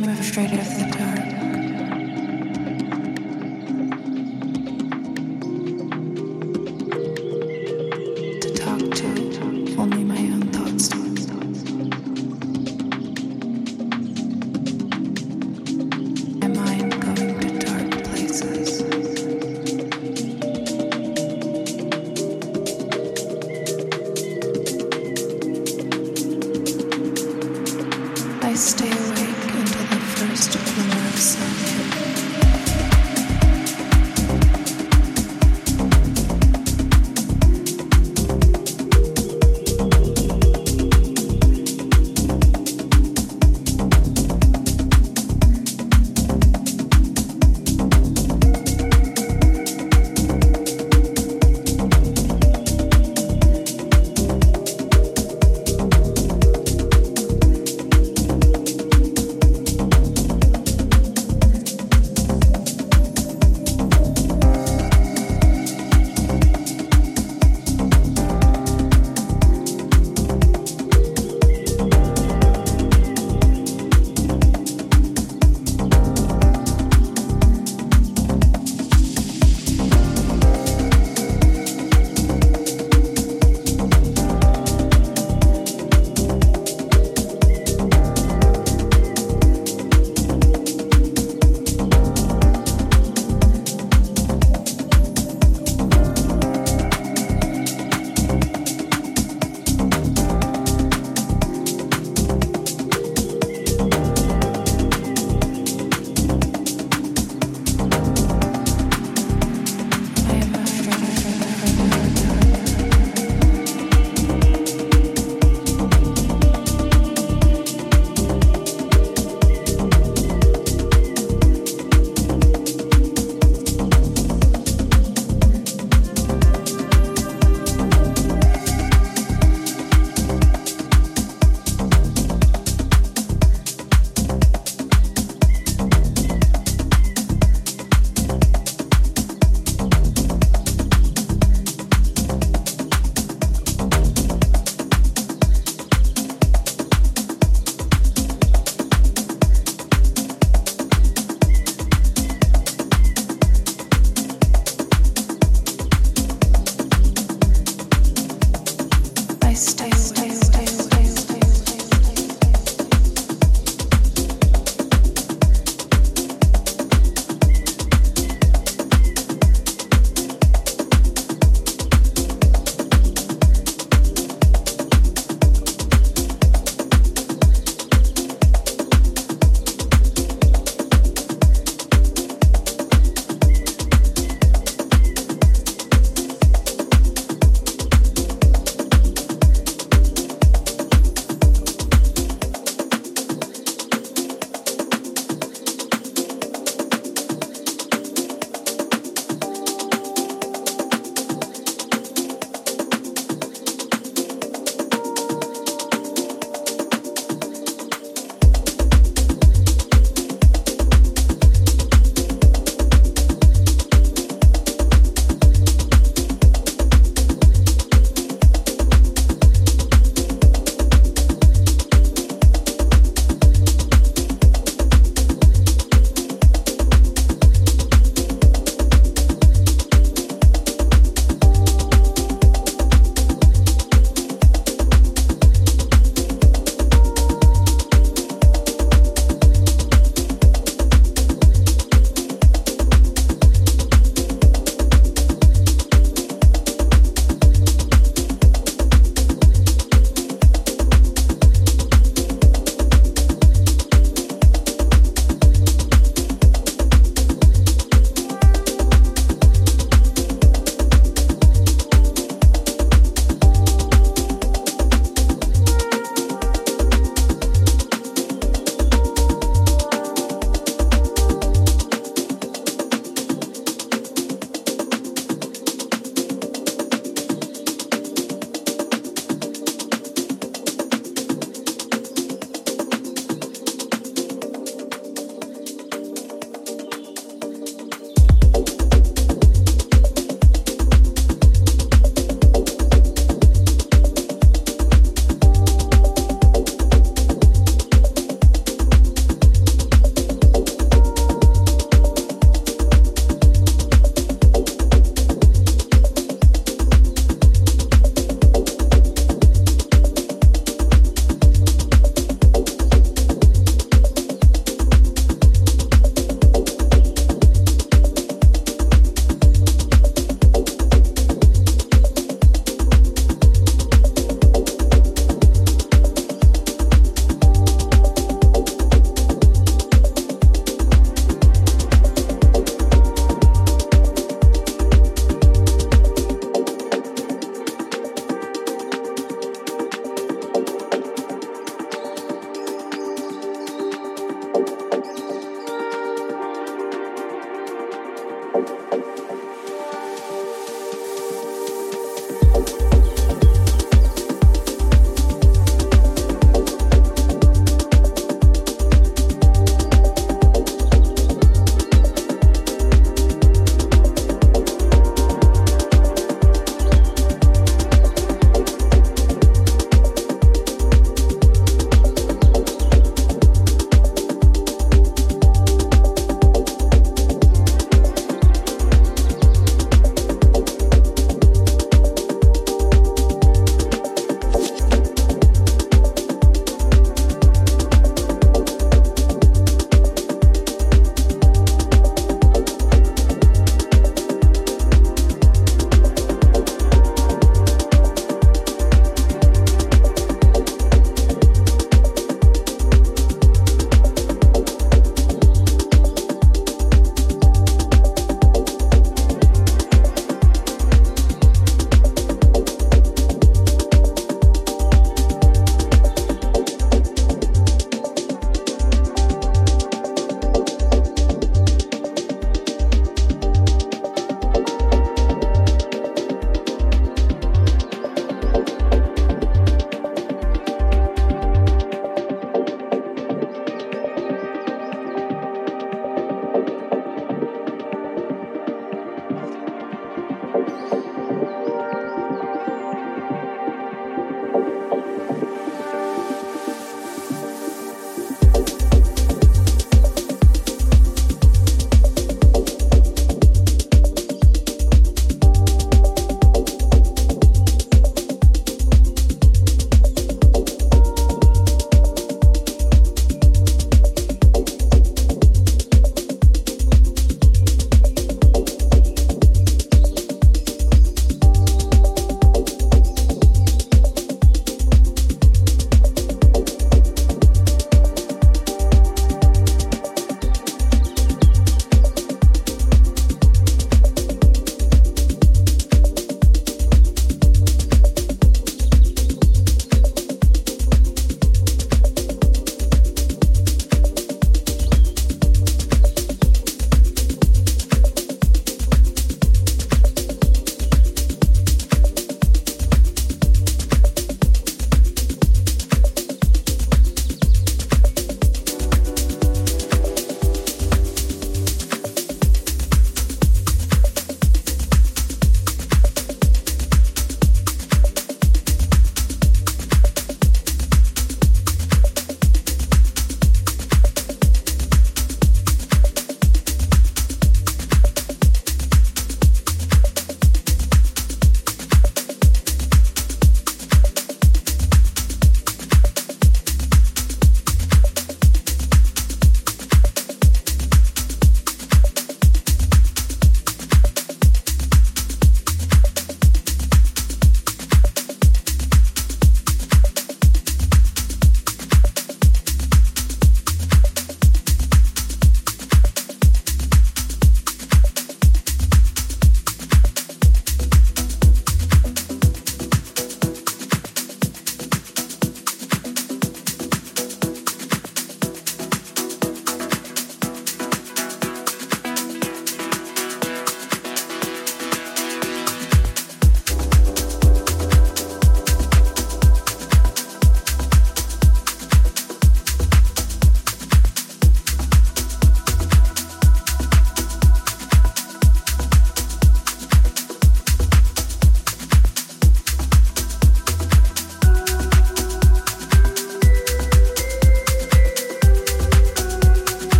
I'm frustrated.